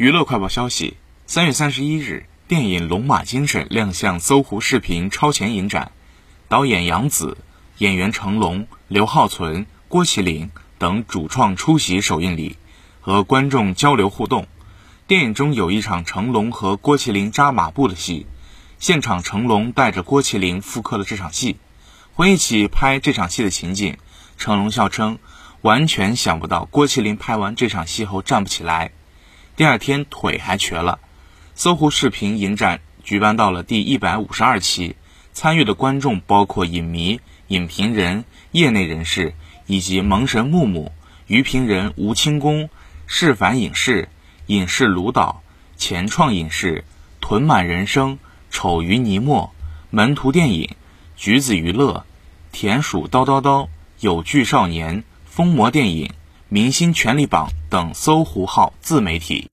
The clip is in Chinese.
娱乐快报消息：三月三十一日，电影《龙马精神》亮相搜狐视频超前影展，导演杨紫、演员成龙、刘浩存、郭麒麟等主创出席首映礼，和观众交流互动。电影中有一场成龙和郭麒麟扎马步的戏，现场成龙带着郭麒麟复刻了这场戏。回忆起拍这场戏的情景，成龙笑称，完全想不到郭麒麟拍完这场戏后站不起来。第二天腿还瘸了。搜狐视频影展举办到了第一百五十二期，参与的观众包括影迷、影评人、业内人士以及萌神木木、娱评人吴清宫、释凡影视、影视卢导、前创影视、屯满人生、丑鱼泥墨、门徒电影、橘子娱乐、田鼠叨叨叨、有剧少年、疯魔电影、明星权力榜等搜狐号自媒体。